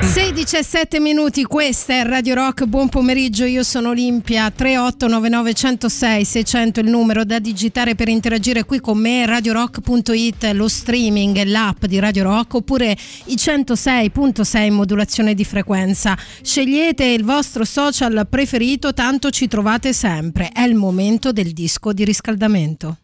6-17 minuti, questa è Radio Rock, buon pomeriggio, io sono Olimpia, 3899 106 600 il numero da digitare per interagire qui con me, radiorock.it, lo streaming, l'app di Radio Rock oppure i 106.6 modulazione di frequenza. Scegliete il vostro social preferito, tanto ci trovate sempre, è il momento del disco di riscaldamento.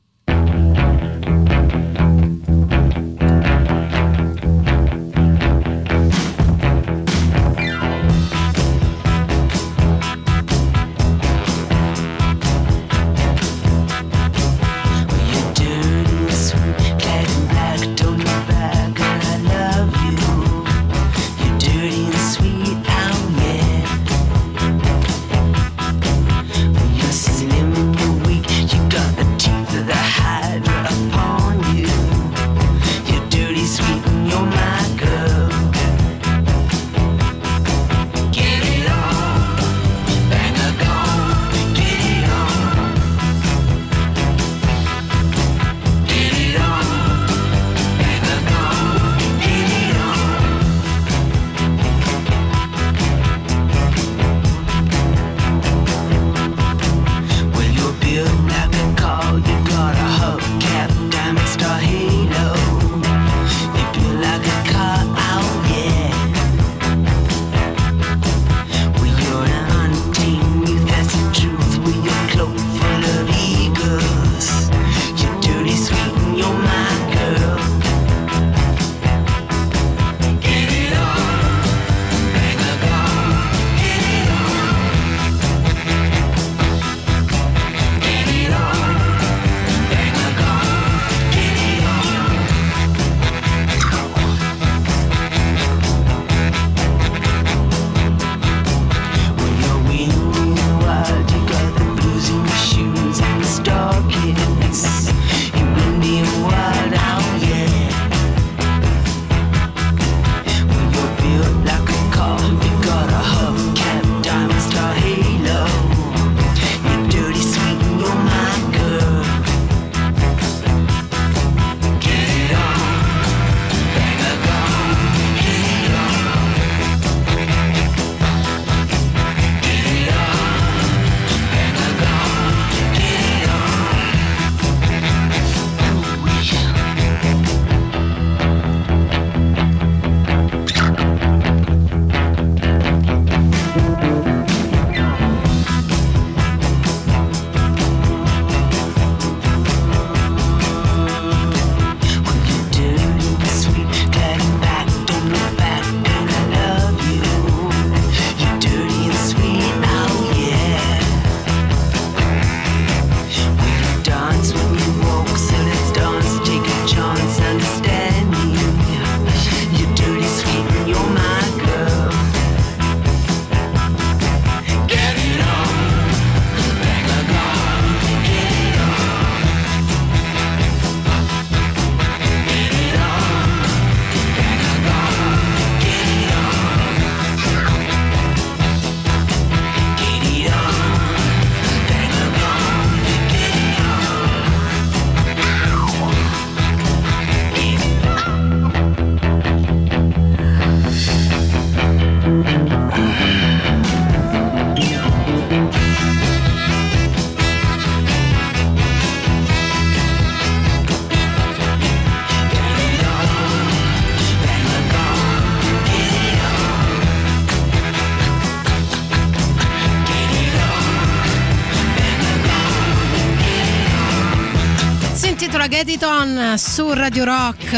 Su Radio Rock.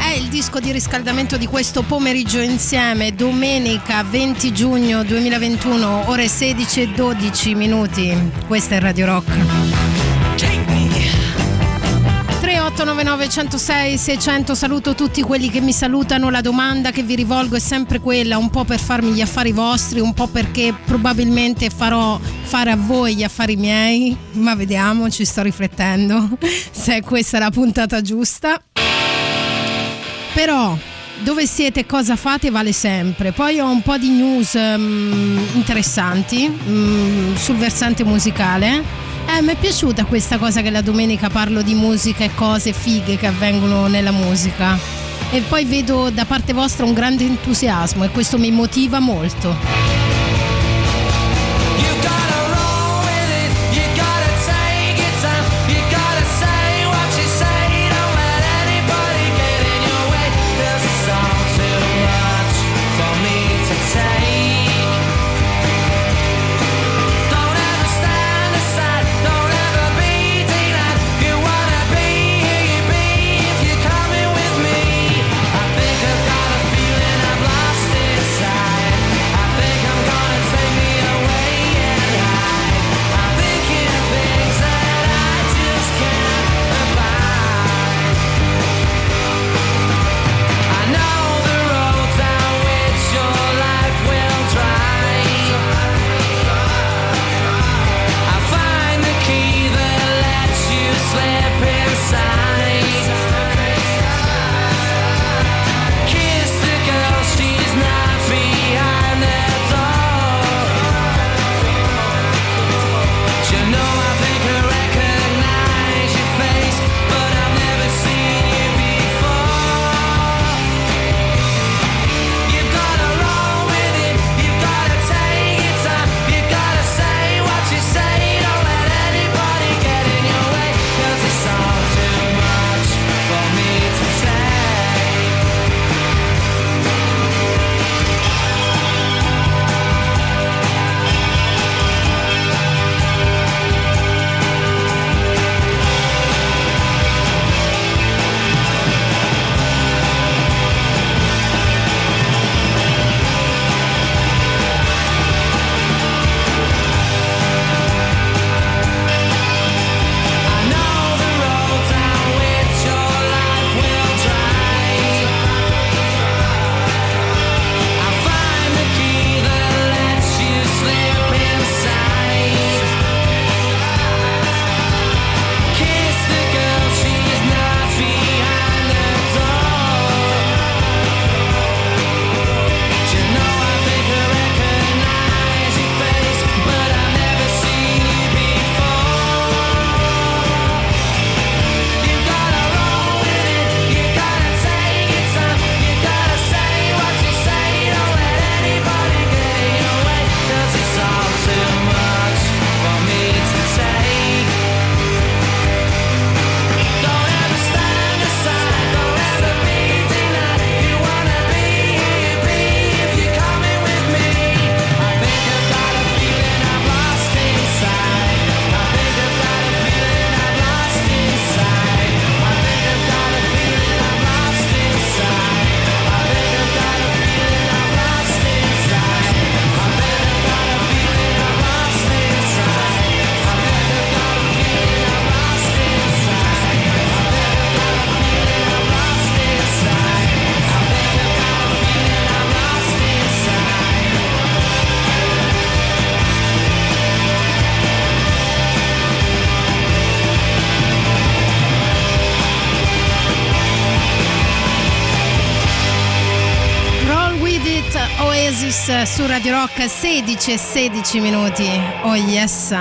È il disco di riscaldamento di questo pomeriggio insieme, domenica 20 giugno 2021, ore 16 e 12 minuti. Questa è Radio Rock. 3899 106 600 saluto tutti quelli che mi salutano la domanda che vi rivolgo è sempre quella un po' per farmi gli affari vostri un po' perché probabilmente farò fare a voi gli affari miei ma vediamo ci sto riflettendo se questa è la puntata giusta però dove siete, cosa fate vale sempre. Poi ho un po' di news um, interessanti um, sul versante musicale. Eh, mi è piaciuta questa cosa che la domenica parlo di musica e cose fighe che avvengono nella musica. E poi vedo da parte vostra un grande entusiasmo e questo mi motiva molto. Su Radio Rock 16 e 16 minuti. Oh yes.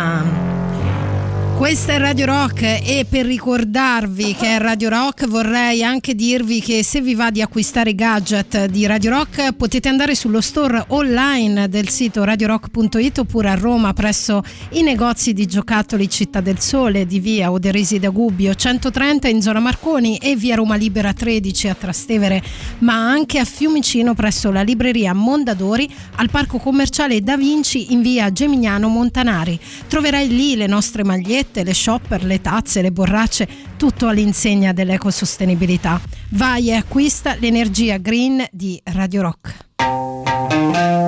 Questa è Radio Rock e per ricordarvi che è Radio Rock vorrei anche dirvi che se vi va di acquistare gadget di Radio Rock potete andare sullo store online del sito radiorock.it oppure a Roma presso i negozi di giocattoli Città del Sole di via Oderisi da Gubbio 130 in zona Marconi e via Roma Libera 13 a Trastevere ma anche a Fiumicino presso la libreria Mondadori al parco commerciale Da Vinci in via Gemignano Montanari. Troverai lì le nostre magliette magliette, le shopper, le tazze, le borracce, tutto all'insegna dell'ecosostenibilità. Vai e acquista l'energia green di Radio Rock.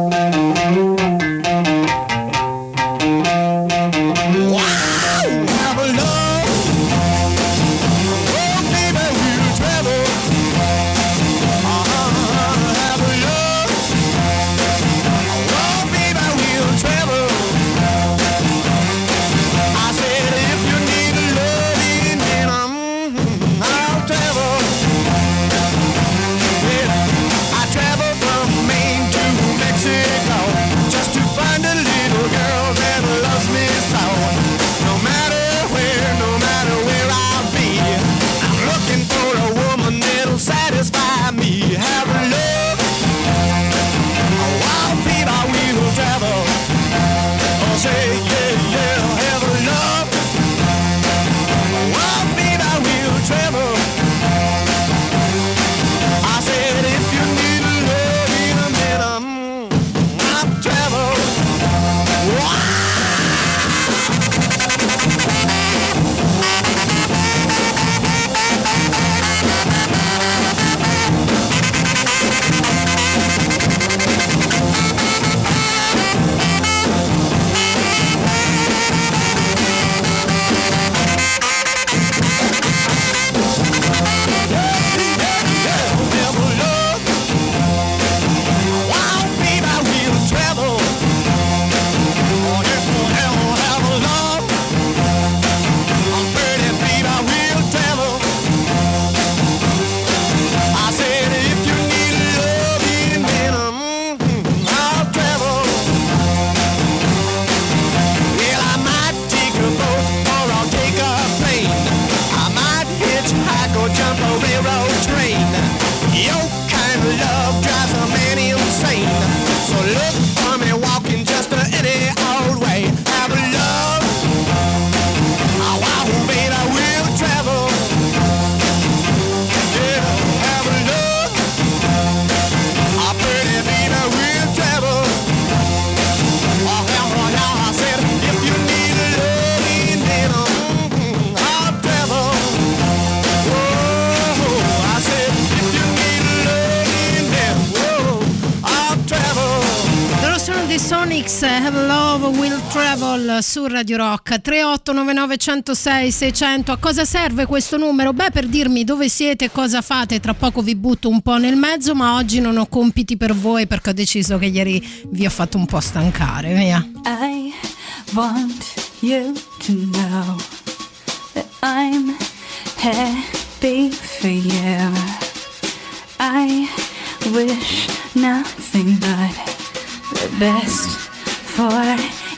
Club su Radio Rock. 3899 106 600 a cosa serve questo numero? Beh per dirmi dove siete cosa fate tra poco vi butto un po' nel mezzo ma oggi non ho compiti per voi perché ho deciso che ieri vi ho fatto un po' stancare. Via. I want you to know that I'm happy for you. I wish nothing but the best for you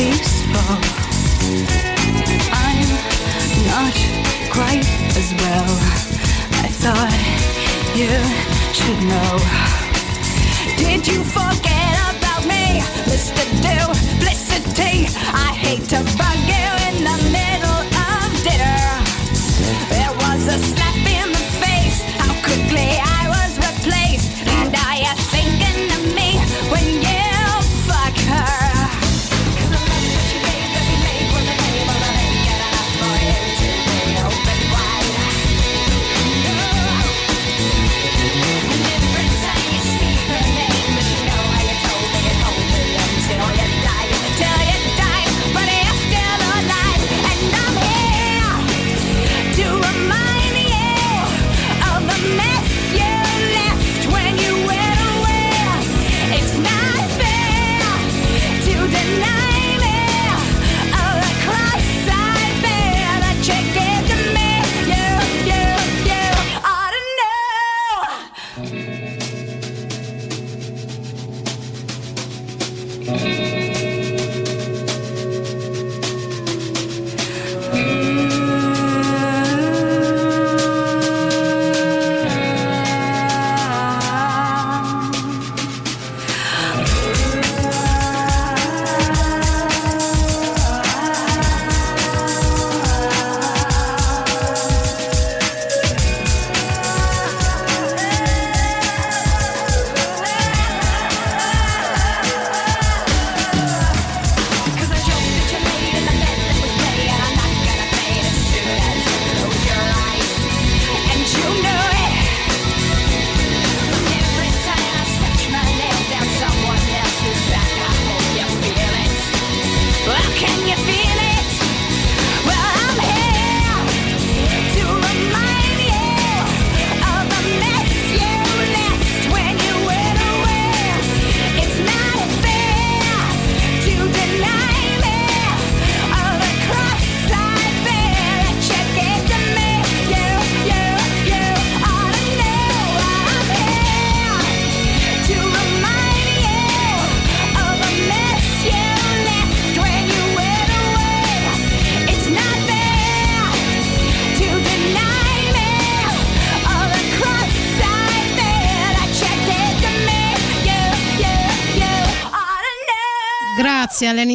peaceful. I'm not quite as well. I thought you should know. Did you forget about me, Mr. Duplicity? I hate to bug you.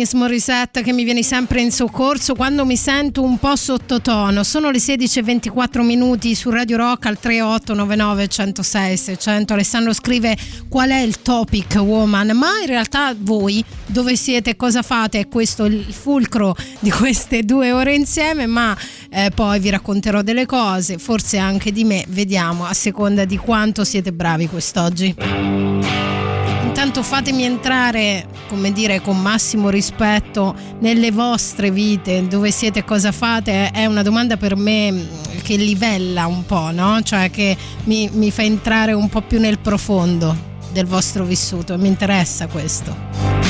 Alanis Morissette che mi viene sempre in soccorso quando mi sento un po' sottotono. Sono le 16.24 minuti su Radio Rock al 3899 106 600. Alessandro scrive qual è il topic woman, ma in realtà voi dove siete, cosa fate? è Questo il fulcro di queste due ore insieme, ma eh, poi vi racconterò delle cose, forse anche di me, vediamo a seconda di quanto siete bravi quest'oggi intanto fatemi entrare, come dire, con massimo rispetto nelle vostre vite, dove siete cosa fate, è una domanda per me mm, che livella un po', no? Cioè che mi, mi fa entrare un po' più nel profondo del vostro vissuto mi interessa questo.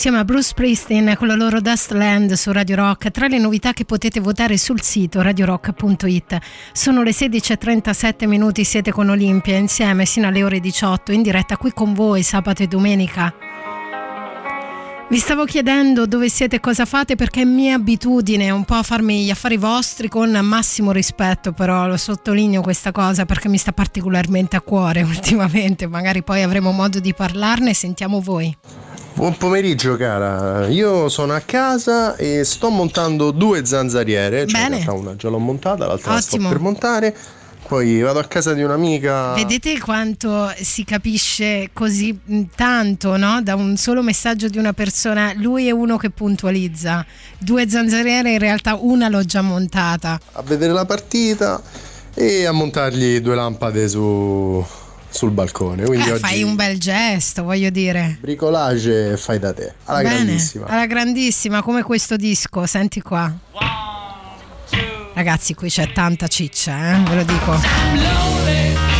Insieme a Bruce Springsteen con la loro Dust Land su Radio Rock. Tra le novità che potete votare sul sito radiorock.it sono le 16.37 minuti, siete con Olimpia insieme sino alle ore 18 in diretta qui con voi sabato e domenica. Vi stavo chiedendo dove siete e cosa fate perché è mia abitudine un po' farmi gli affari vostri con massimo rispetto, però lo sottolineo questa cosa perché mi sta particolarmente a cuore ultimamente, magari poi avremo modo di parlarne, sentiamo voi. Buon pomeriggio cara, io sono a casa e sto montando due zanzariere, cioè in Bene. realtà una già l'ho montata, l'altra la sto Ottimo. per montare, poi vado a casa di un'amica. Vedete quanto si capisce così mh, tanto, no? Da un solo messaggio di una persona, lui è uno che puntualizza. Due zanzariere, in realtà una l'ho già montata. a vedere la partita e a montargli due lampade su- sul balcone. Quindi Eh, fai un bel gesto, voglio dire. bricolage fai da te, alla Bene, grandissima. alla grandissima, come questo disco, senti qua. Ragazzi, qui c'è tanta ciccia, eh? ve lo dico.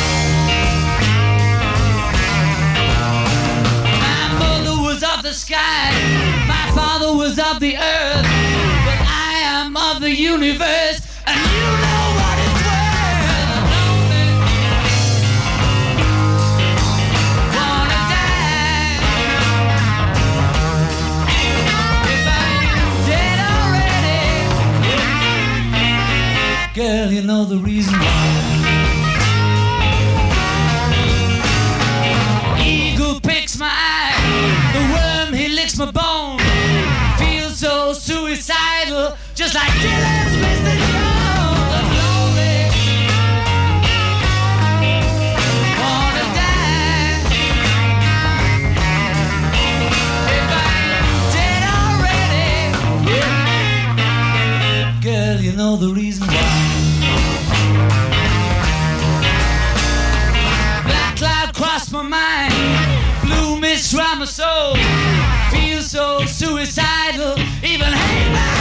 the sky, my father was of the earth, but I am of the universe, and you know what it's worth. Wanna die. If I ain't dead already. Girl, you know the reason why. My bone. Feel so suicidal, just like Dylan's Mr. Jones. I'm lonely. Wanna die. If I ain't dead already. Girl, you know the reason why. Black cloud crossed my mind, blue mist round my soul. So suicidal, even hate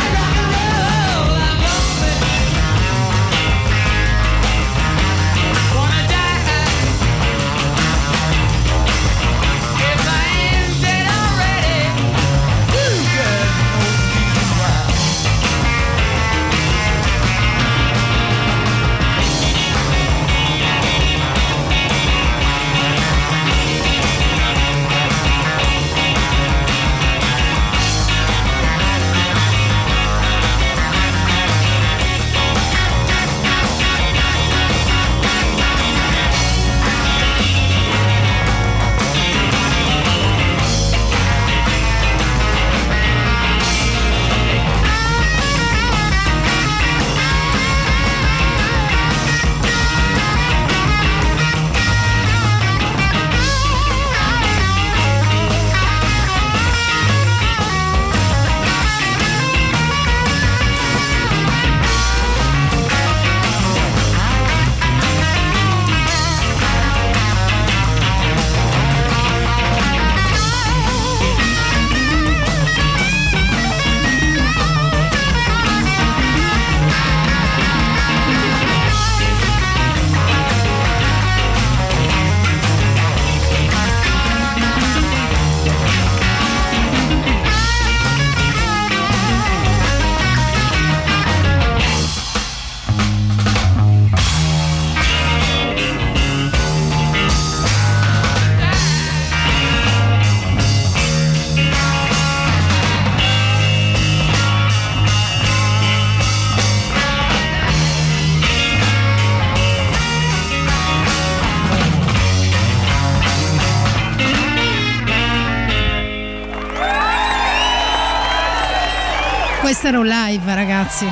era un live, ragazzi.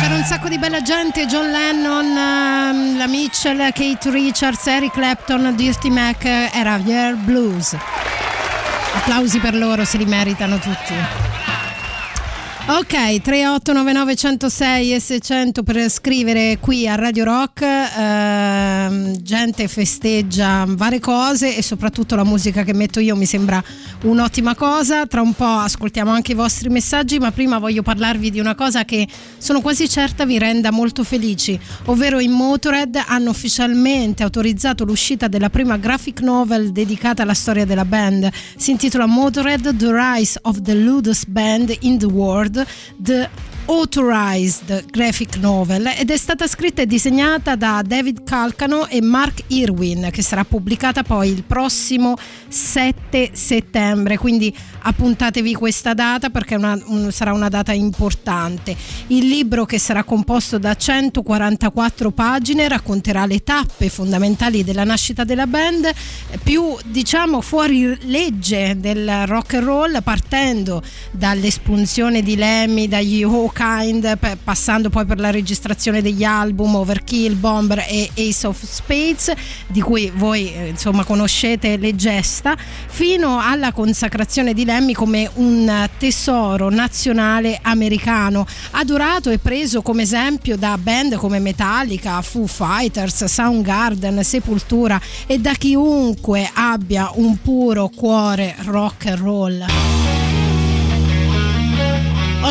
C'era un sacco di bella gente, John Lennon, ehm, la Mitchell, Kate Richards, Eric Clapton, Dirty Mac, era Year Blues. Applausi per loro, se li meritano tutti. Ok, 3899 106 e 600 per scrivere qui a Radio Rock. Ehm, gente festeggia varie cose e soprattutto la musica che metto io mi sembra un'ottima cosa. Tra un po' ascoltiamo anche i vostri messaggi, ma prima voglio parlarvi di una cosa che sono quasi certa vi renda molto felici, ovvero i Motorhead hanno ufficialmente autorizzato l'uscita della prima graphic novel dedicata alla storia della band. Si intitola Motorhead The Rise of the Ludus Band in the World, The Authorized Graphic Novel ed è stata scritta e disegnata da David Calcano e Mark Irwin che sarà pubblicata poi il prossimo 7 settembre. Quindi appuntatevi questa data perché una- un- sarà una data importante. Il libro che sarà composto da 144 pagine racconterà le tappe fondamentali della nascita della band più diciamo fuori legge del rock and roll partendo dall'espunzione di Lemmy dagli Who Kind passando poi per la registrazione degli album Overkill, Bomber e Ace of Spades di cui voi eh, insomma conoscete le gesta fino alla consacrazione di Lemmy come un tesoro nazionale americano adorato e preso come esempio da band come Metallica, Foo Fighters, Soundgarden, Sepultura e da chiunque abbia un puro cuore rock and roll.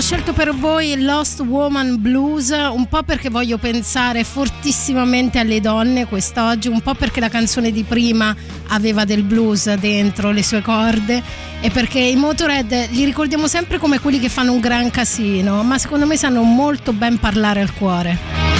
Scelto per voi Lost Woman Blues un po' perché voglio pensare fortissimamente alle donne quest'oggi, un po' perché la canzone di prima aveva del blues dentro le sue corde e perché i Motorhead li ricordiamo sempre come quelli che fanno un gran casino, ma secondo me sanno molto ben parlare al cuore.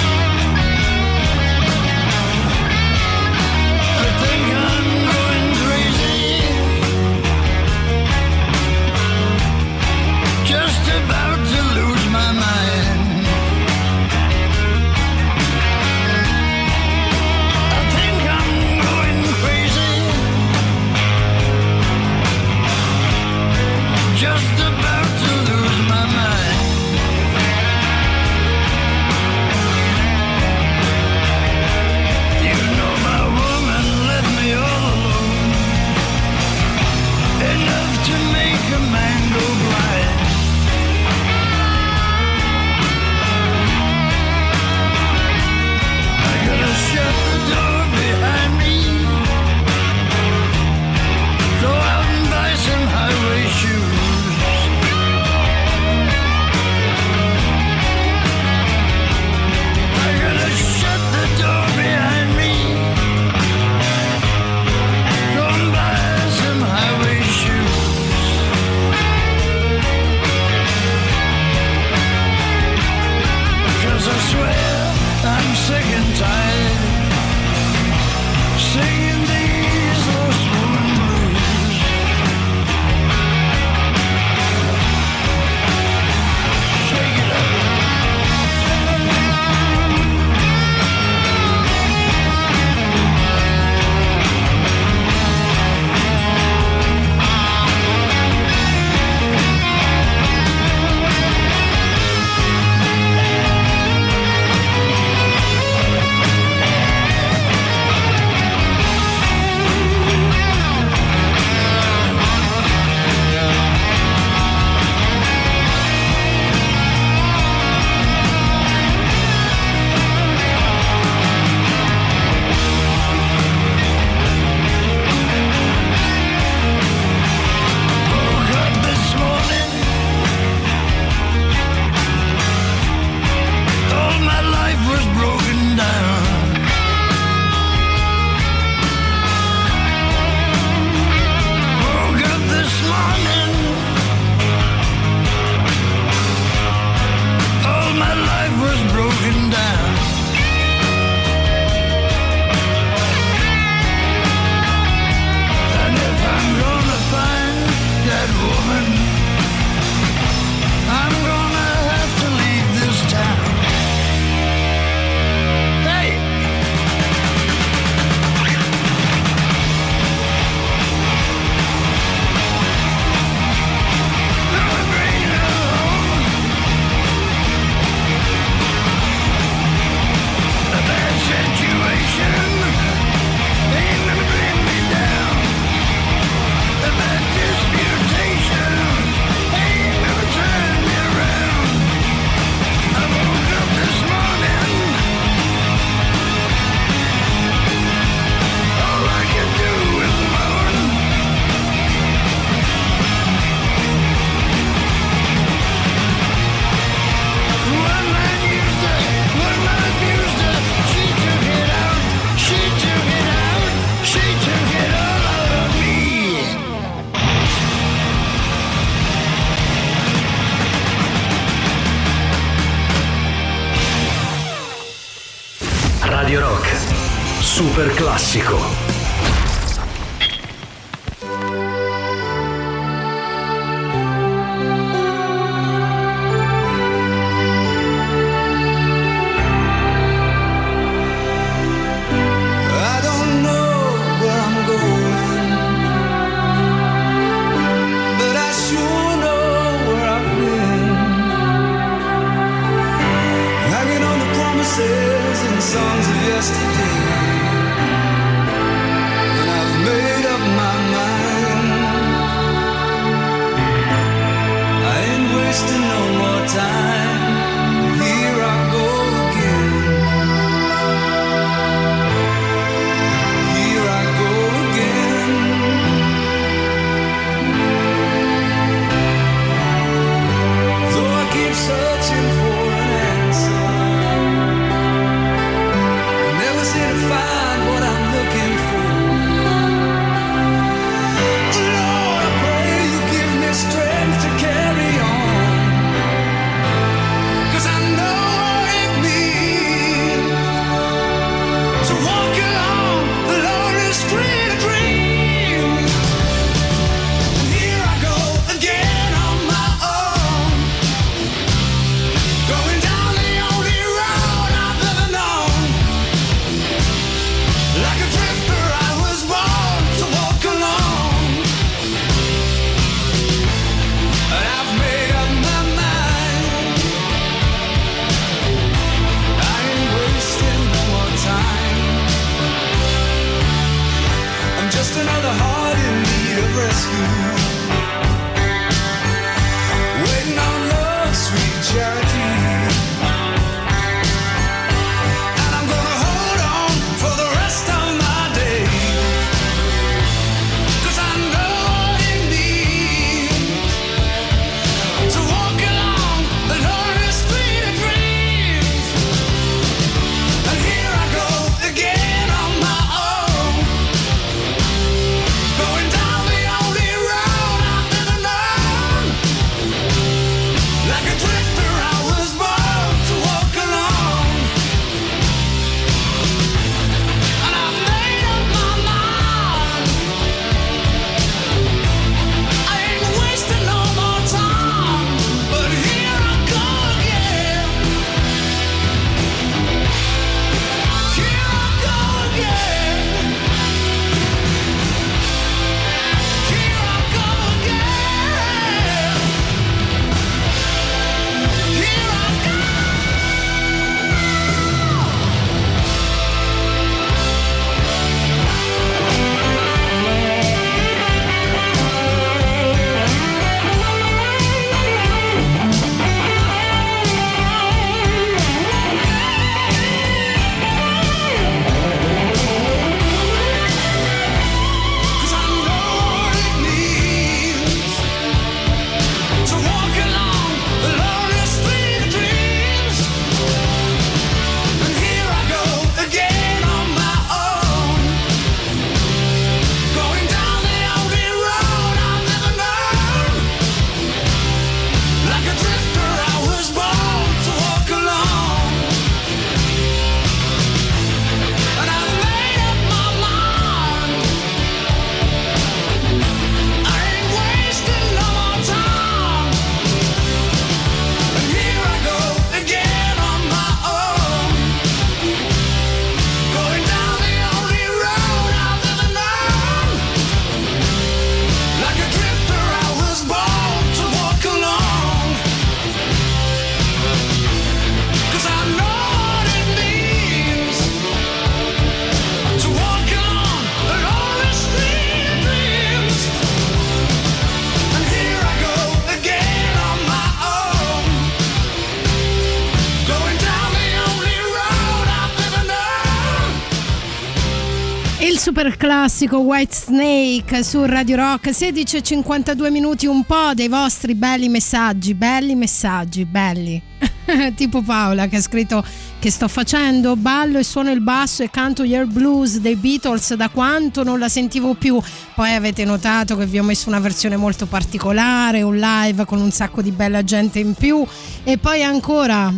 classico White Snake su Radio Rock 16:52 minuti un po' dei vostri belli messaggi, belli messaggi, belli. tipo Paola che ha scritto che sto facendo? Ballo e suono il basso e canto Your Blues dei Beatles da quanto non la sentivo più. Poi avete notato che vi ho messo una versione molto particolare un live con un sacco di bella gente in più. E poi ancora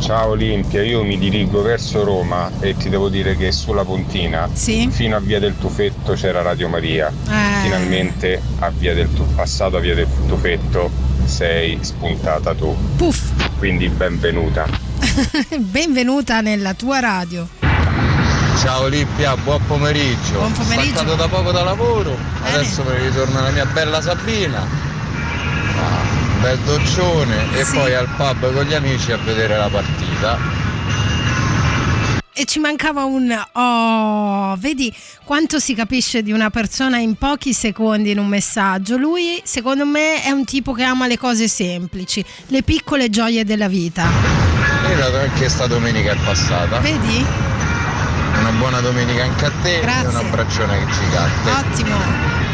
Ciao Olimpia, io mi dirigo verso Roma e ti devo dire che sulla Pontina, Sì. fino a Via del Tufetto c'era Radio Maria. Eh. Finalmente a Via del Tu- passato a Via del Tufetto sei spuntata tu. Puff, Quindi benvenuta. benvenuta nella tua radio. Ciao Olimpia, buon pomeriggio. Buon pomeriggio. Staccato da poco da lavoro, Bene. adesso mi ritorna la mia bella Sabina. Ah, Bel doccione e Sì. poi al pub con gli amici a vedere la partita. E ci mancava un oh, vedi quanto si capisce di una persona in pochi secondi in un messaggio. Lui, secondo me, è un tipo che ama le cose semplici, le piccole gioie della vita. E anche sta domenica è passata. Vedi? Una buona domenica anche a te Grazie. e un abbraccione gigante. Ottimo.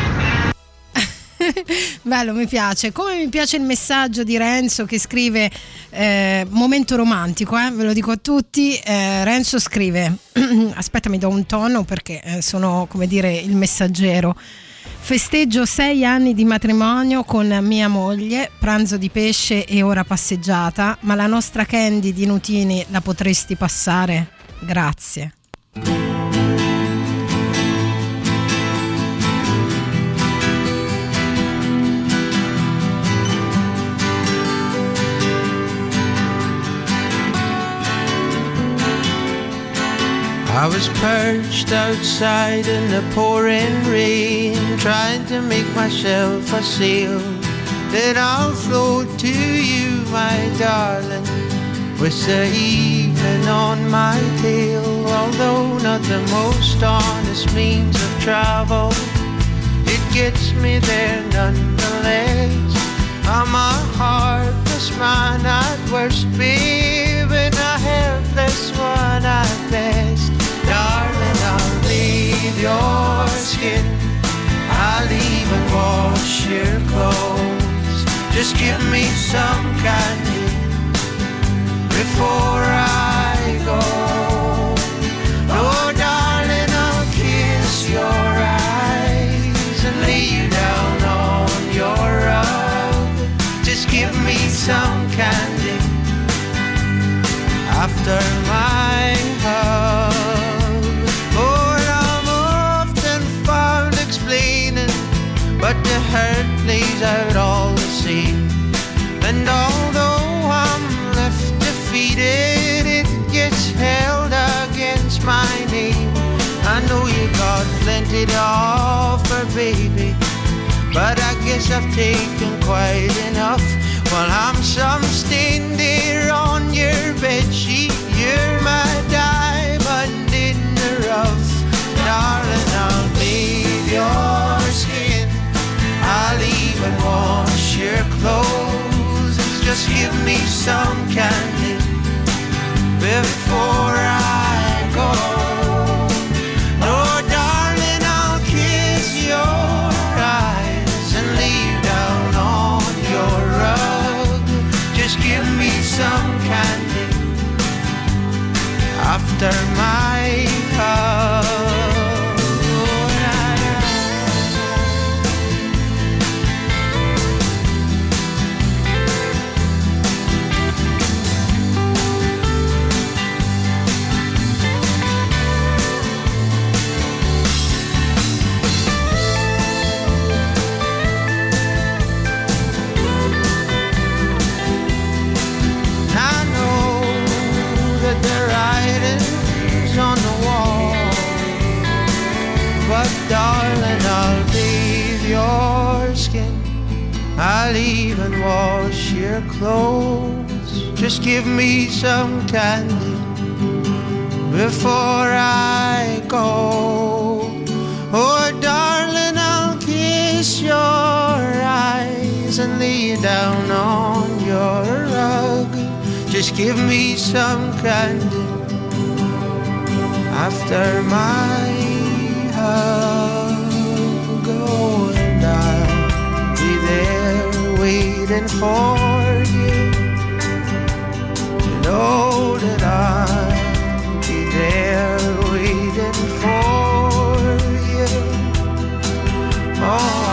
Bello, mi piace. Come mi piace il messaggio di Renzo che scrive eh, momento romantico, eh, ve lo dico a tutti. Eh, Renzo scrive: Aspetta, mi do un tono perché eh, sono come dire il messaggero. Festeggio sei anni di matrimonio con mia moglie, pranzo di pesce e ora passeggiata, ma la nostra Candy di Nutini la potresti passare? Grazie. I was perched outside in the pouring rain, trying to make myself a sail. Then I'll float to you, my darling, with the evening on my tail. Although not the most honest means of travel, it gets me there nonetheless. I'm a heartless man at worst, babe, and a helpless one at best. Your skin. I'll even wash your clothes. Just give me some candy before I go. Oh, darling, I'll kiss your eyes and lay you down on your rug. Just give me some candy after my plenty to offer, baby, but I guess I've taken quite enough. While I'm some stain there on your bed sheet, you're my diamond in the rough. Darling, I'll bathe your skin. I'll even wash your clothes. Just give me some candy before I go. Some candy after my I'll even wash your clothes. Just give me some candy before I go. Oh, darling, I'll kiss your eyes and lay you down on your rug. Just give me some candy after my hug. Waiting for you. To know that I'll be there waiting for you. Oh,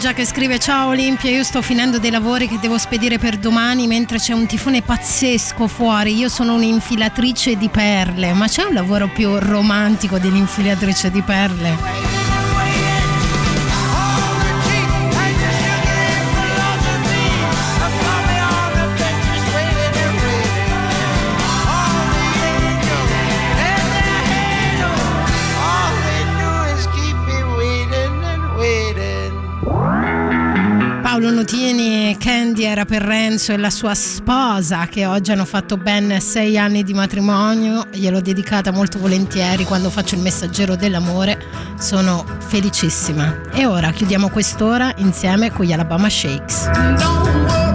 Ligia che scrive Ciao Olimpia, io sto finendo dei lavori che devo spedire per domani mentre c'è un tifone pazzesco fuori. Io sono un'infilatrice di perle, ma c'è un lavoro più romantico dell'infilatrice di perle? Paolo Nutini, Candy era per Renzo e la sua sposa che oggi hanno fatto ben sei anni di matrimonio, gliel'ho dedicata molto volentieri quando faccio il messaggero dell'amore, sono felicissima. E ora chiudiamo quest'ora insieme con gli Alabama Shakes.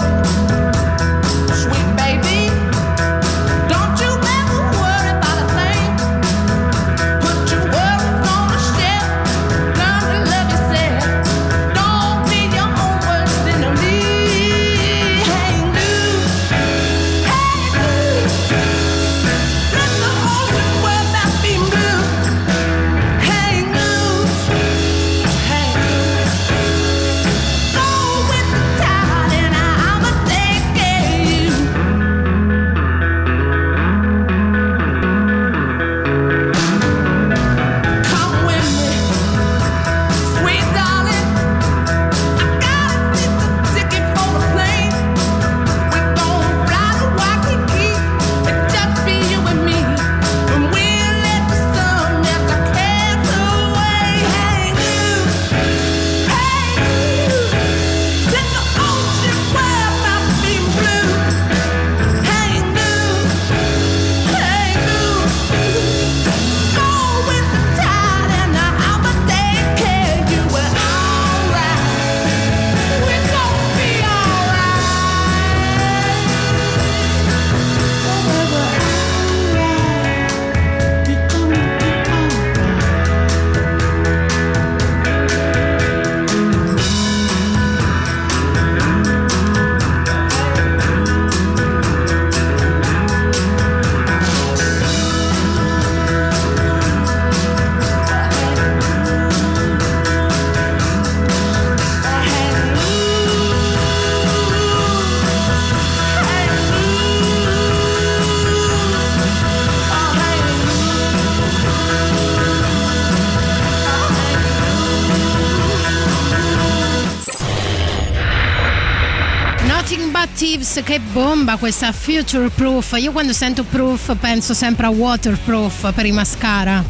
Thieves, che bomba questa Future Proof. Io quando sento proof penso sempre a waterproof per i mascara.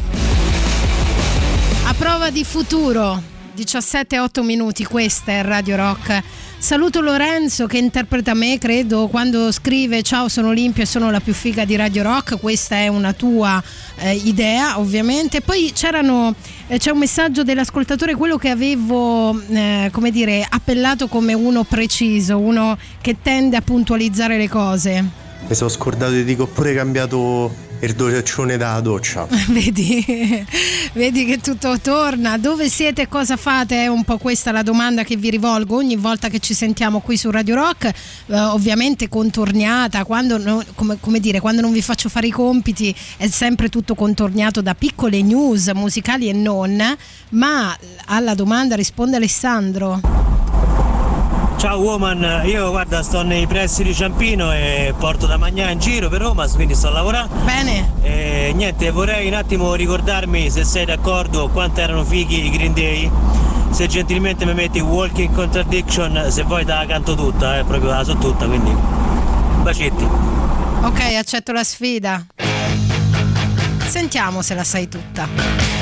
A prova di futuro, 17-8 minuti, questa è Radio Rock. Saluto Lorenzo che interpreta me, credo, quando scrive Ciao, sono Olimpia e sono la più figa di Radio Rock. Questa è una tua eh, idea, ovviamente. Poi eh, c'è un messaggio dell'ascoltatore, quello che avevo, eh, come dire, appellato come uno preciso, uno che tende a puntualizzare le cose. Mi sono scordato di dire che ho pure cambiato il doccione da doccia. Vedi, vedi che tutto torna. Dove siete e cosa fate? È un po' questa la domanda che vi rivolgo ogni volta che ci sentiamo qui su Radio Rock. Eh, ovviamente contorniata, quando, come, come dire, quando non vi faccio fare i compiti è sempre tutto contorniato da piccole news musicali e non. Ma alla domanda risponde Alessandro. Ciao woman, io guarda sto nei pressi di Ciampino e porto da mangiare in giro per Roma, quindi sto a lavorare. Bene. E niente, vorrei un attimo ricordarmi se sei d'accordo quanto erano fighi i Green Day. Se gentilmente mi metti Walking Contradiction, se vuoi te la canto tutta, eh, proprio la so tutta, quindi bacetti. Ok, accetto la sfida. Sentiamo se la sai tutta.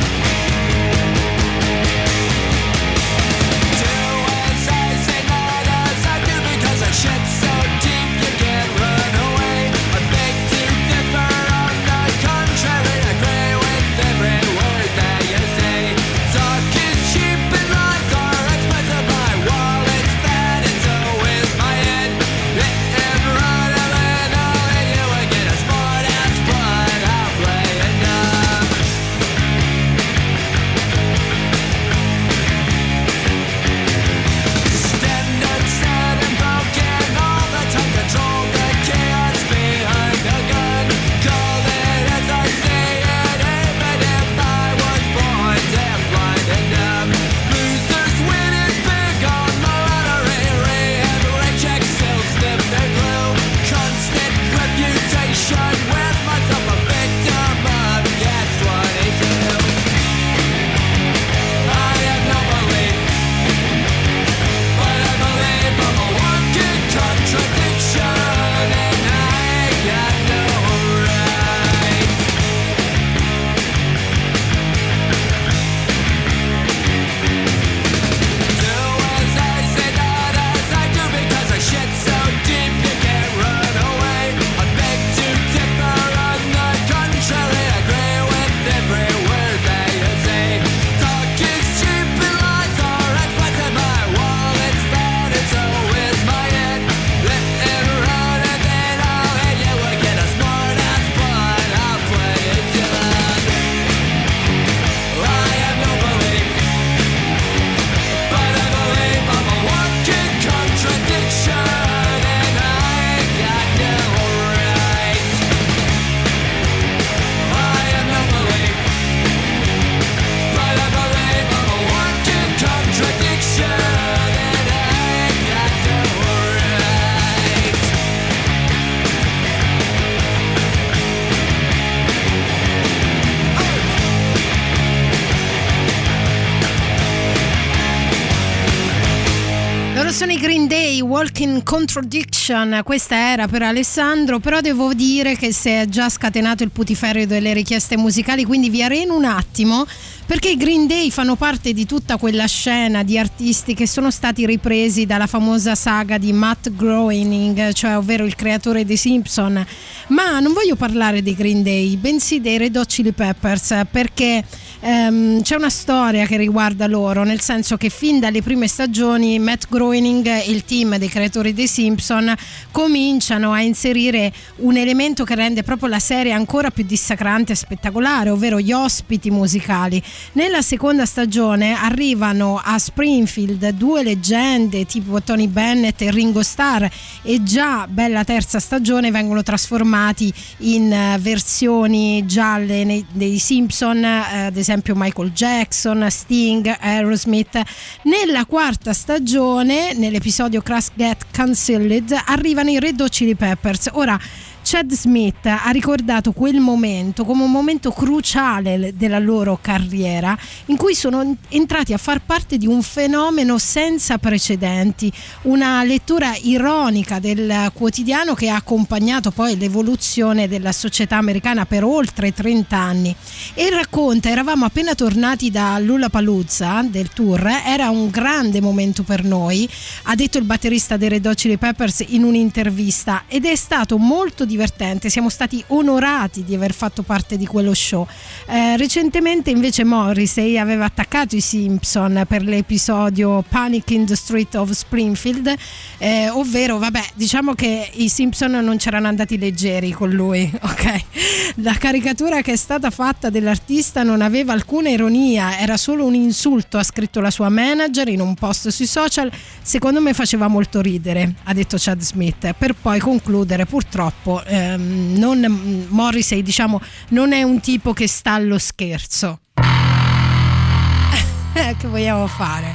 Contradiction, questa era per Alessandro, però devo dire che si è già scatenato il putiferio delle richieste musicali, quindi vi areno un attimo perché i Green Day fanno parte di tutta quella scena di artisti che sono stati ripresi dalla famosa saga di Matt Groening, cioè ovvero il creatore dei Simpson. Ma non voglio parlare dei Green Day, bensì dei Red Hot Chili Peppers, perché ehm, c'è una storia che riguarda loro, nel senso che fin dalle prime stagioni Matt Groening e il team dei creatori dei Simpson cominciano a inserire un elemento che rende proprio la serie ancora più dissacrante e spettacolare, ovvero gli ospiti musicali. Nella seconda stagione arrivano a Springfield due leggende tipo Tony Bennett e Ringo Starr e già bella terza stagione vengono trasformati in eh, versioni gialle dei Simpson, eh, ad esempio Michael Jackson, Sting, Aerosmith. Nella quarta stagione, nell'episodio Crash Get Cancelled, arrivano i Red Hot Chili Peppers. Ora Chad Smith ha ricordato quel momento come un momento cruciale della loro carriera in cui sono entrati a far parte di un fenomeno senza precedenti, una lettura ironica del quotidiano che ha accompagnato poi l'evoluzione della società americana per oltre 30 anni. E racconta eravamo appena tornati da Lollapalooza del tour era un grande momento per noi ha detto il batterista dei Red Hot Chili Peppers in un'intervista ed è stato molto divertente. Siamo stati onorati di aver fatto parte di quello show. Eh, recentemente invece Morrissey aveva attaccato i Simpson per l'episodio Panic in the Street of Springfield eh, ovvero vabbè diciamo che i Simpson non c'erano andati leggeri con lui ok? La caricatura che è stata fatta dell'artista non aveva alcuna ironia era solo un insulto ha scritto la sua manager in un post sui social. Secondo me faceva molto ridere ha detto Chad Smith per poi concludere purtroppo ehm, non, Morrissey diciamo non è un tipo che sta allo scherzo che vogliamo fare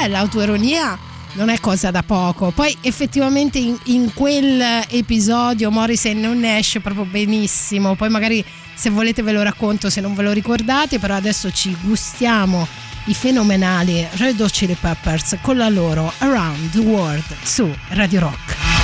eh l'autoironia non è cosa da poco. Poi effettivamente in, in quel episodio Morrissey non esce proprio benissimo. Poi magari se volete ve lo racconto se non ve lo ricordate, però adesso ci gustiamo i fenomenali Red Hot Chili Peppers con la loro Around the World su Radio Rock.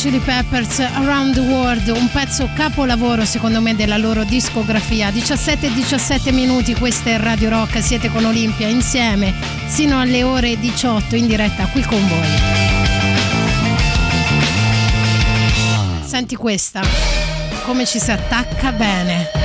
Chili Peppers Around the World, un pezzo capolavoro secondo me della loro discografia. 17 e 17 minuti, questa è Radio Rock, siete con Olimpia insieme sino alle ore 18 in diretta qui con voi. Senti questa, come ci si attacca bene,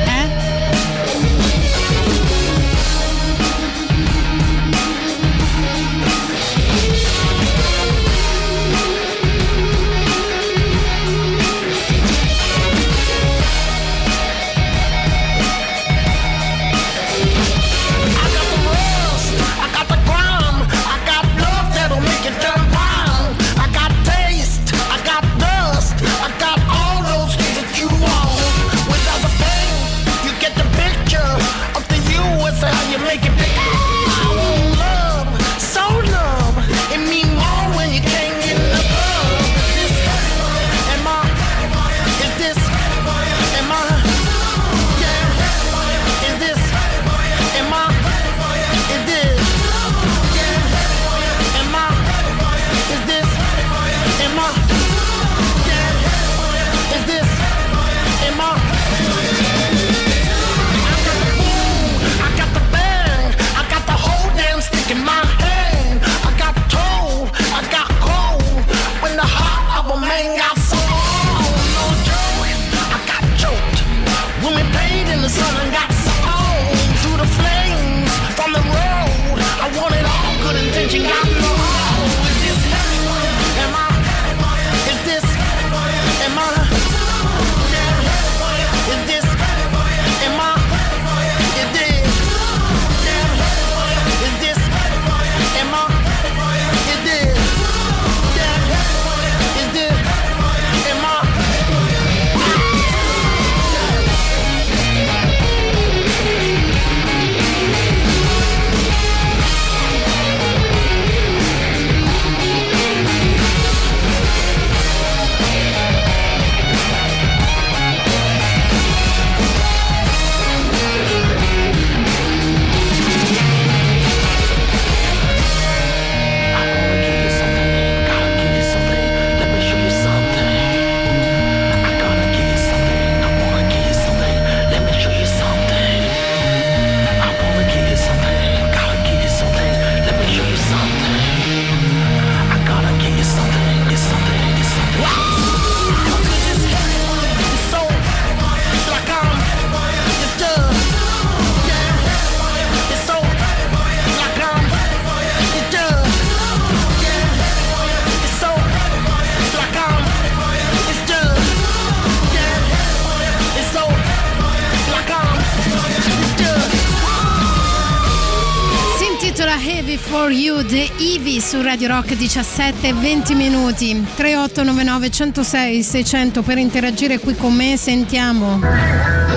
Radio Rock 17 e 20 minuti 3899 106 600 per interagire qui con me sentiamo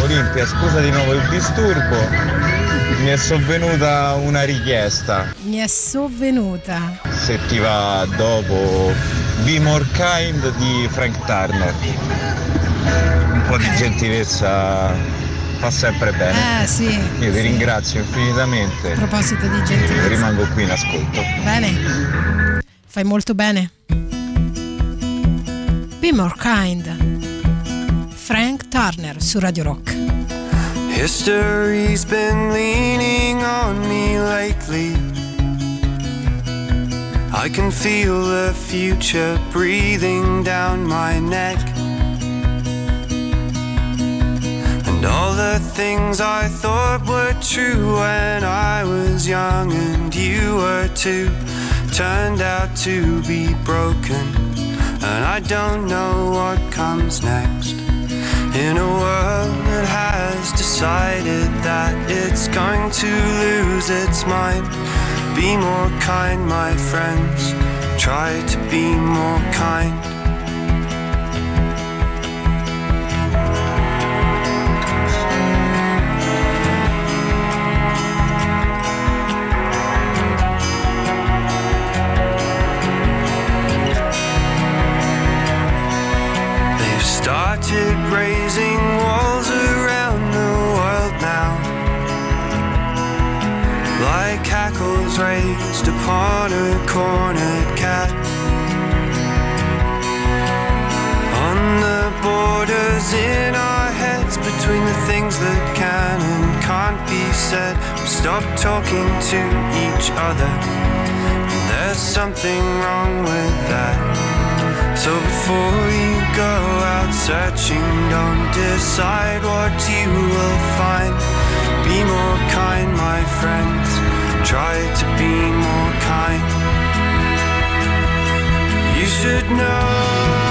Olimpia, scusa di nuovo il disturbo. Mi è sovvenuta una richiesta. mi è sovvenuta Se ti va dopo Be More Kind di Frank Turner. Un po' di gentilezza fa sempre bene. eh sì Io ti ringrazio infinitamente. a proposito di gentilezza Rimango qui in ascolto. bene fai molto bene Be More Kind Frank Turner su Radio Rock History's been leaning on me lately. I can feel the future breathing down my neck. And all the things I thought were true when I was young and you were too turned out to be broken. And I don't know what comes next. In a world that has decided that it's going to lose its mind, be more kind, my friends. Try to be more kind. raised upon a cornered cat. On the borders in our heads, between the things that can and can't be said, we stop talking to each other. And there's something wrong with that. So before you go out searching, don't decide what you will find. Be more kind, my friends. Try to be more kind. You should know.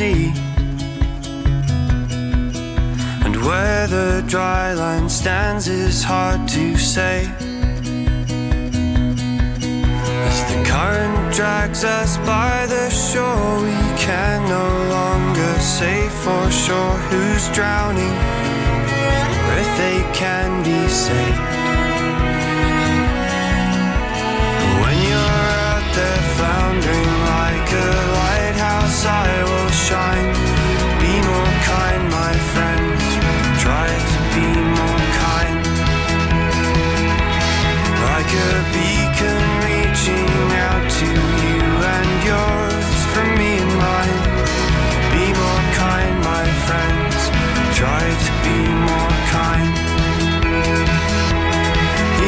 And where the dry line stands is hard to say. As the current drags us by the shore, we can no longer say for sure who's drowning or if they can be saved. Shine. Be more kind, my friends. Try to be more kind. Like a beacon reaching out to you and yours from me and mine. Be more kind, my friends. Try to be more kind.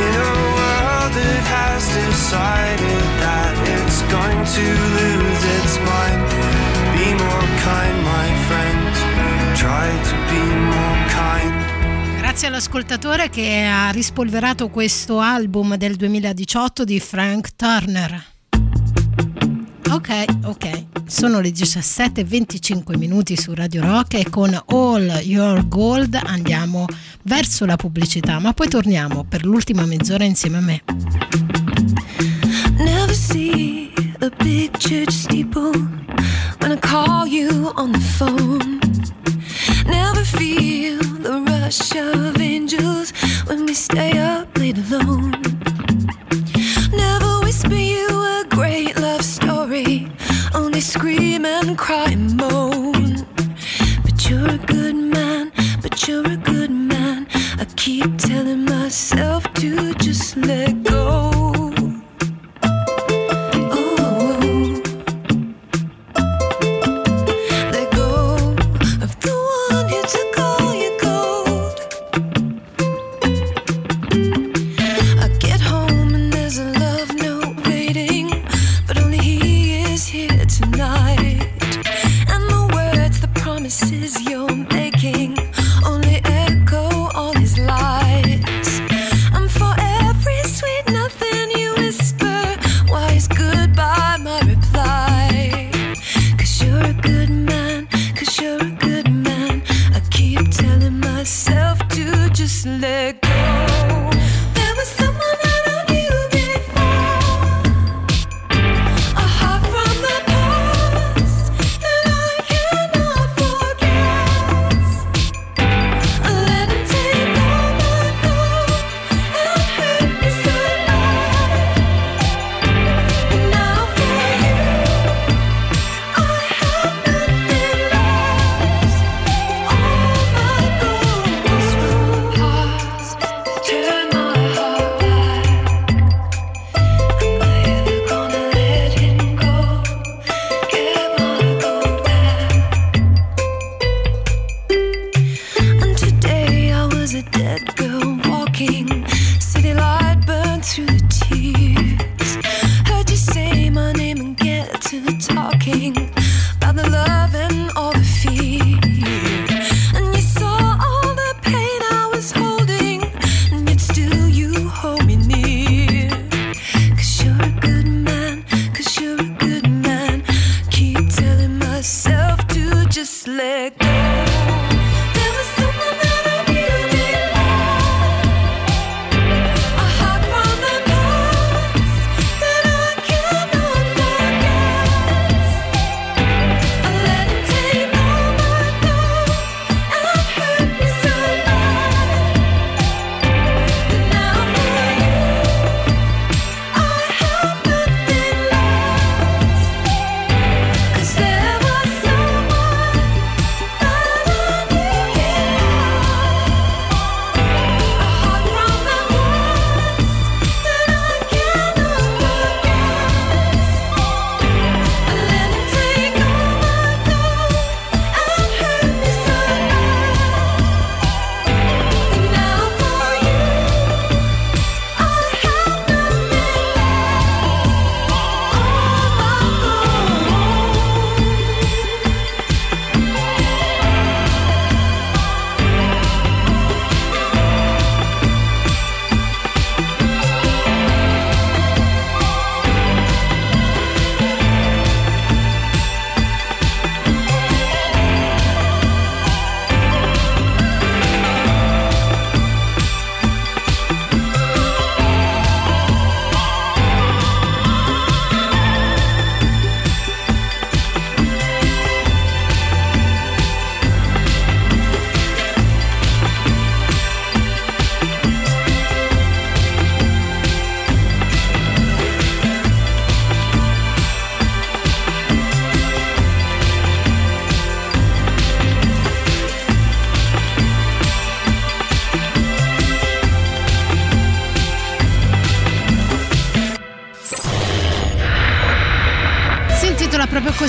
In a world that has decided that it's going to lose Grazie all'ascoltatore che ha rispolverato questo album del 2018 di Frank Turner. Ok, ok, sono le 17.25 minuti su Radio Rock e con All Your Gold andiamo verso la pubblicità, ma poi torniamo per l'ultima mezz'ora insieme a me. Never see a big church steeple when I call you on the phone. Never feel the rush of angels when we stay up late alone. Never whisper you a great love story, only scream and cry and moan. But you're a good man, but you're a good man. I keep telling myself to just. Let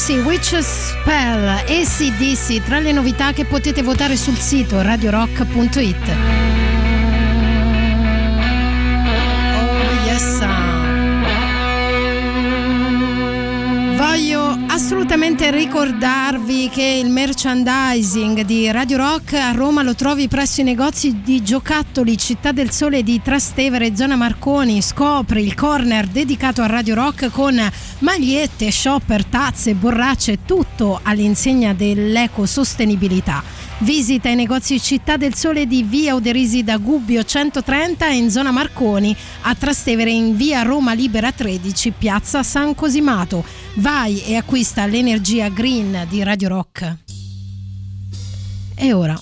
così, Witch Spell, ACDC, tra le novità che potete votare sul sito radiorock.it. Oh. Voglio assolutamente ricordarvi che il merchandising di Radio Rock a Roma lo trovi presso i negozi di giocattoli Città del Sole di Trastevere, zona Marconi. Scopri il corner dedicato a Radio Rock con magliette, shopper, tazze, borracce, tutto all'insegna dell'ecosostenibilità. Visita i negozi Città del Sole di via Oderisi da Gubbio 130 e in zona Marconi, a Trastevere in via Roma Libera 13, piazza San Cosimato. Vai e acquista l'energia green di Radio Rock. E ora,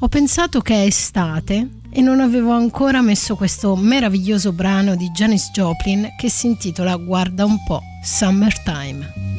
ho pensato che è estate e non avevo ancora messo questo meraviglioso brano di Janis Joplin che si intitola Guarda un po' Summertime.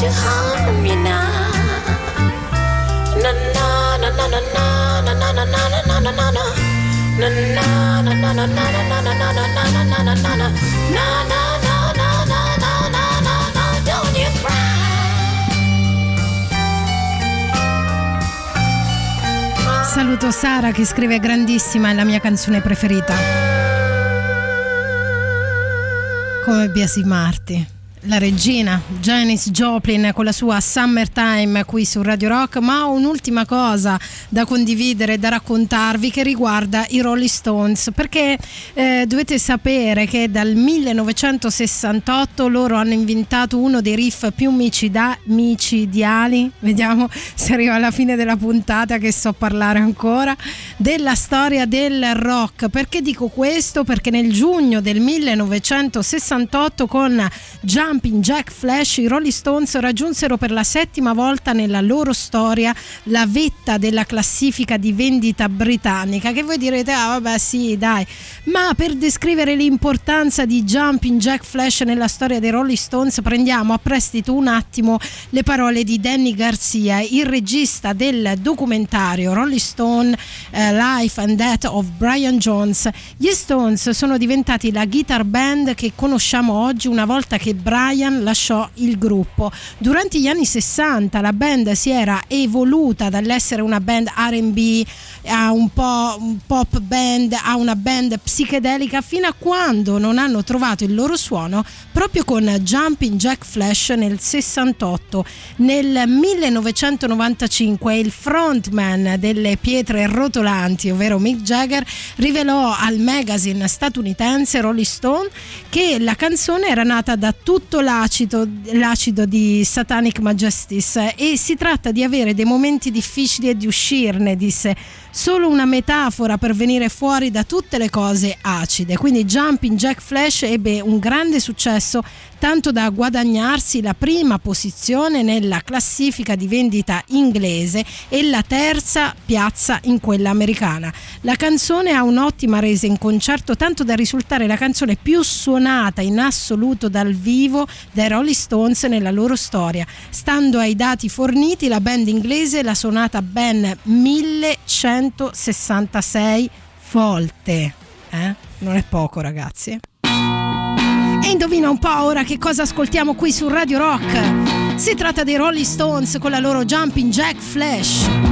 To harm you now. Na na na na na na na na na na na na na na. Na na na na na na na na na na na na na na na na. Na na na na na na na na. Don't you cry. Saluto Sara che scrive grandissima, è la mia canzone preferita. Come biasimarti. La regina Janis Joplin con la sua Summertime qui su Radio Rock, ma un'ultima cosa da condividere, da raccontarvi che riguarda i Rolling Stones, perché eh, dovete sapere che dal 1968 loro hanno inventato uno dei riff più micida- micidiali, vediamo se arriva alla fine della puntata che so parlare ancora, della storia del rock. Perché dico questo? Perché nel giugno del 1968 con Jumping Jack Flash i Rolling Stones raggiunsero per la settima volta nella loro storia la vetta della classifica di vendita britannica che voi direte ah vabbè sì dai. Ma per descrivere l'importanza di Jumping Jack Flash nella storia dei Rolling Stones prendiamo a prestito un attimo le parole di Danny Garcia il regista del documentario Rolling Stone eh, Life and Death of Brian Jones. Gli Stones sono diventati la guitar band che conosciamo oggi una volta che Brian lasciò il gruppo. Durante gli anni 60 la band si era evoluta dall'essere una band RB a un po' un pop band, a una band psichedelica fino a quando non hanno trovato il loro suono proprio con Jumping Jack Flash nel 68. Nel 1995 il frontman delle pietre rotolanti, ovvero Mick Jagger, rivelò al magazine statunitense Rolling Stone che la canzone era nata da tutto l'acido, l'acido di Satanic Majesties e si tratta di avere dei momenti difficili e di uscirne, disse solo una metafora per venire fuori da tutte le cose acide. Quindi Jumping Jack Flash ebbe un grande successo tanto da guadagnarsi la prima posizione nella classifica di vendita inglese e la terza piazza in quella americana. La canzone ha un'ottima resa in concerto, tanto da risultare la canzone più suonata in assoluto dal vivo dai Rolling Stones nella loro storia. Stando ai dati forniti, la band inglese l'ha suonata ben 1166 volte. Eh? Non è poco, ragazzi. E indovina un po' ora che cosa ascoltiamo qui su Radio Rock. Si tratta dei Rolling Stones con la loro Jumping Jack Flash.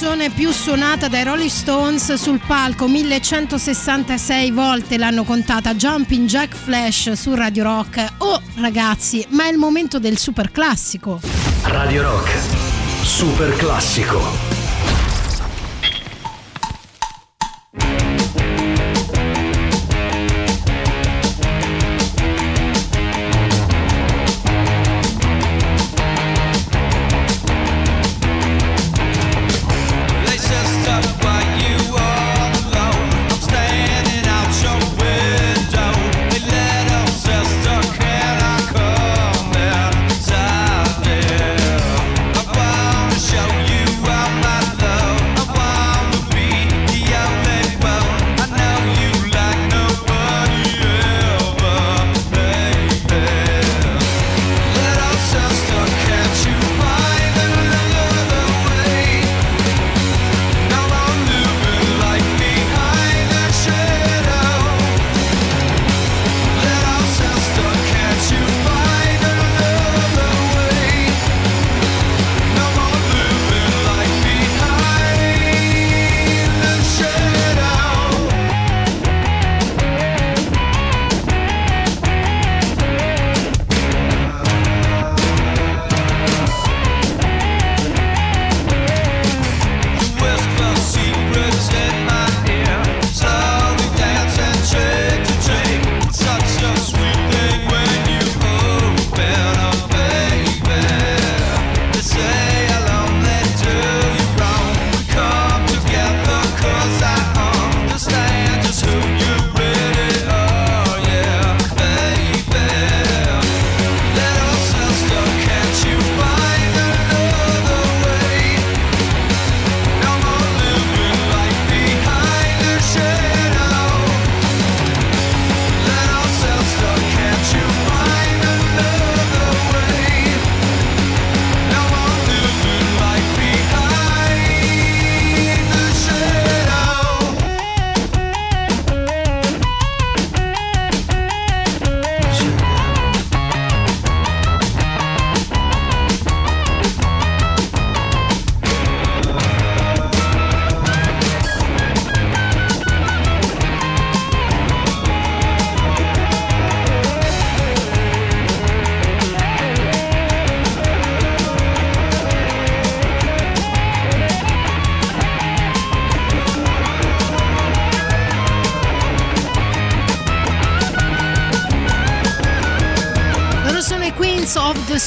Canzone più suonata dai Rolling Stones sul palco, 1166 volte l'hanno contata, Jumping Jack Flash su Radio Rock. Oh ragazzi, ma è il momento del super classico. Radio Rock. Super classico.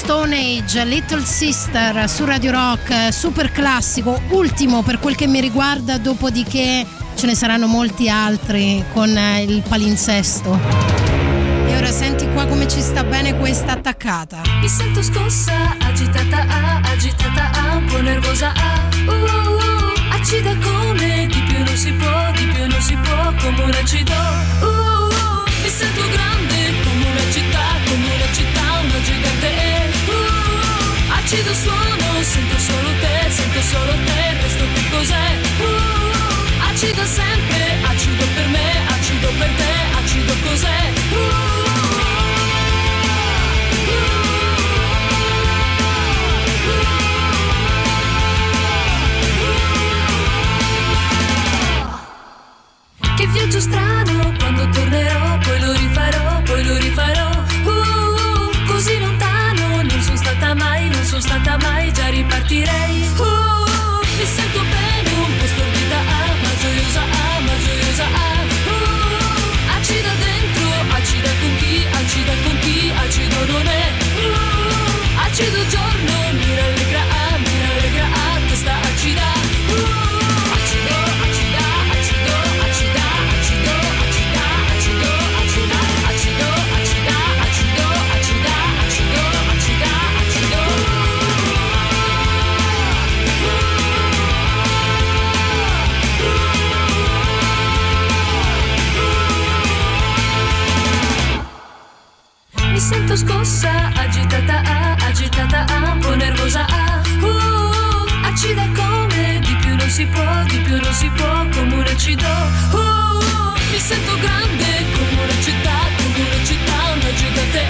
Stone Age, Little Sister su Radio Rock, super classico, ultimo per quel che mi riguarda, dopodiché ce ne saranno molti altri con eh, il palinsesto. E ora senti qua come ci sta bene questa attaccata. Mi sento scossa, agitata, ah, agitata, ah, un po' nervosa, ah, uh, uh, uh, acida come di più non si può, di più non si può, come un acido, uh, uh, mi sento grande come una città, come una città, una gigante, uh, uh, acido suono, sento solo te, sento solo te, il resto che cos'è, uh, uh, acido sempre, acido per me, acido per te, acido cos'è, uh, uh, Che viaggio strano quando tornerò, poi lo rifarò, poi lo rifarò. Sono stata mai, già ripartirei. Uh, mi sento bene, un po' stordita, ah, ma gioiosa, ah, ma gioiosa, ah. Uh, acida dentro, acida con chi, acida con chi, acido non è. Uh, acido giorno, agitata, ah, agitata, ah, un po' nervosa, ah, uh, acida come di più non si può, di più non si può, come un acido, uh, mi sento grande come una città, come una città, una gigante,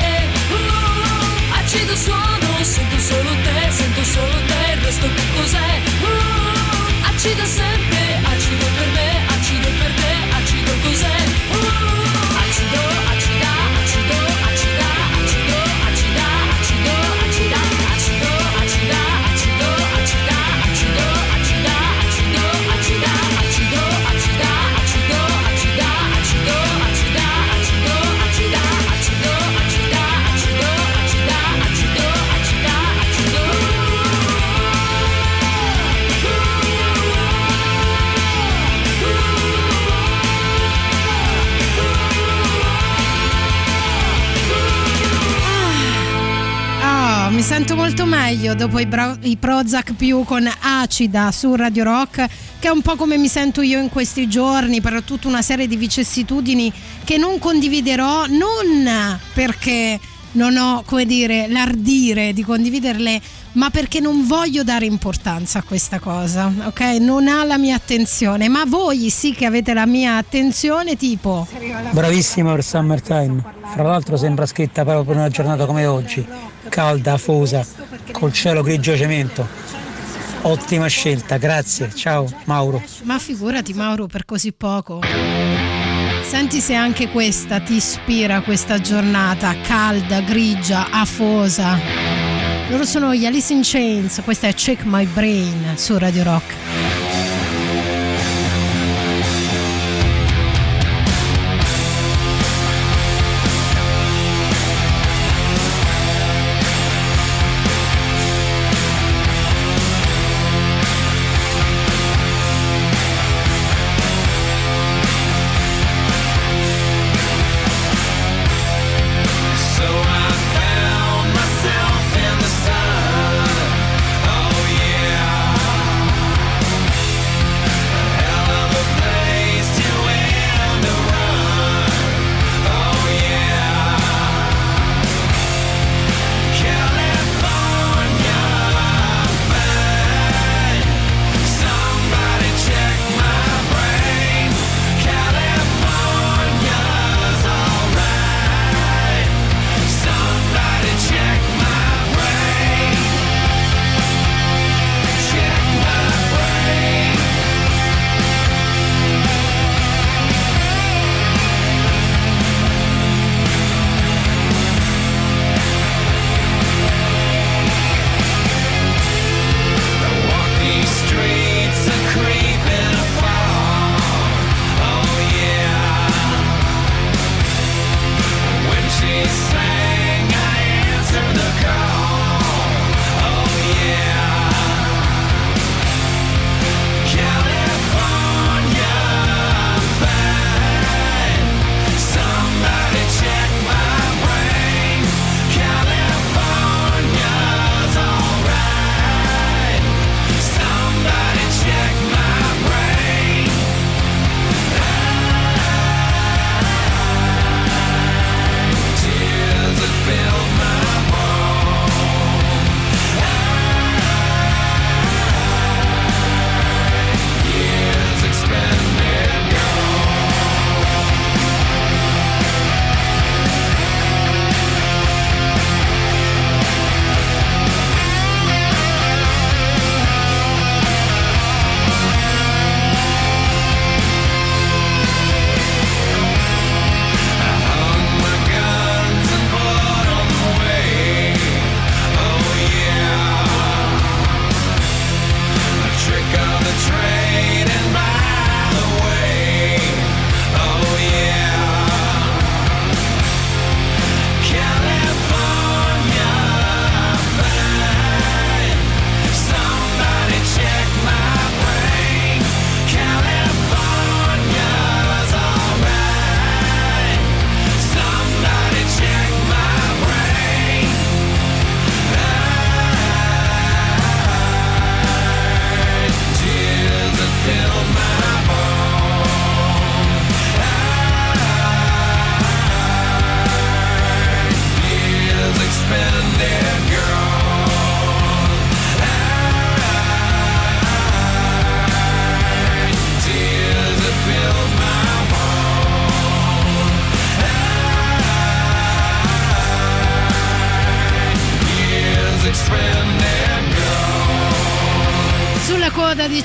uh, uh, acido suono, sento solo te, sento solo te, il resto che cos'è, uh, sento molto meglio dopo i, bro- i Prozac più con Acida su Radio Rock, che è un po' come mi sento io in questi giorni per tutta una serie di vicissitudini che non condividerò, non perché non ho, come dire, l'ardire di condividerle, ma perché non voglio dare importanza a questa cosa, ok? Non ha la mia attenzione, ma voi sì che avete la mia attenzione, tipo... Bravissima per Summertime. Fra l'altro sembra scritta proprio per una giornata come oggi. Calda, afosa, col cielo grigio cemento. Ottima scelta, grazie. Ciao Mauro. Ma figurati Mauro per così poco. Senti se anche questa ti ispira questa giornata calda, grigia, afosa. Loro sono gli Alice in Chains, questa è Check My Brain su Radio Rock.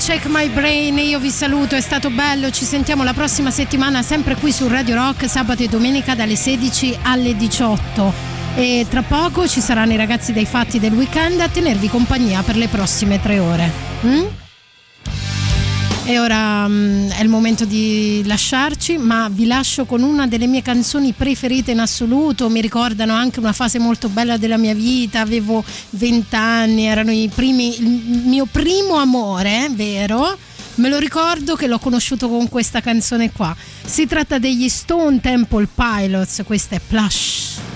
Check My Brain io vi saluto, è stato bello, ci sentiamo la prossima settimana sempre qui su Radio Rock, sabato e domenica dalle 16 alle 18. E tra poco ci saranno i ragazzi dei fatti del weekend a tenervi compagnia per le prossime tre ore. Mm? E ora mm, è il momento di lasciarci, ma vi lascio con una delle mie canzoni preferite in assoluto. Mi ricordano anche una fase molto bella della mia vita. Avevo 20 anni, erano i primi, il mio primo amore, vero? Me lo ricordo che l'ho conosciuto con questa canzone qua. Si tratta degli Stone Temple Pilots, questa è Plush.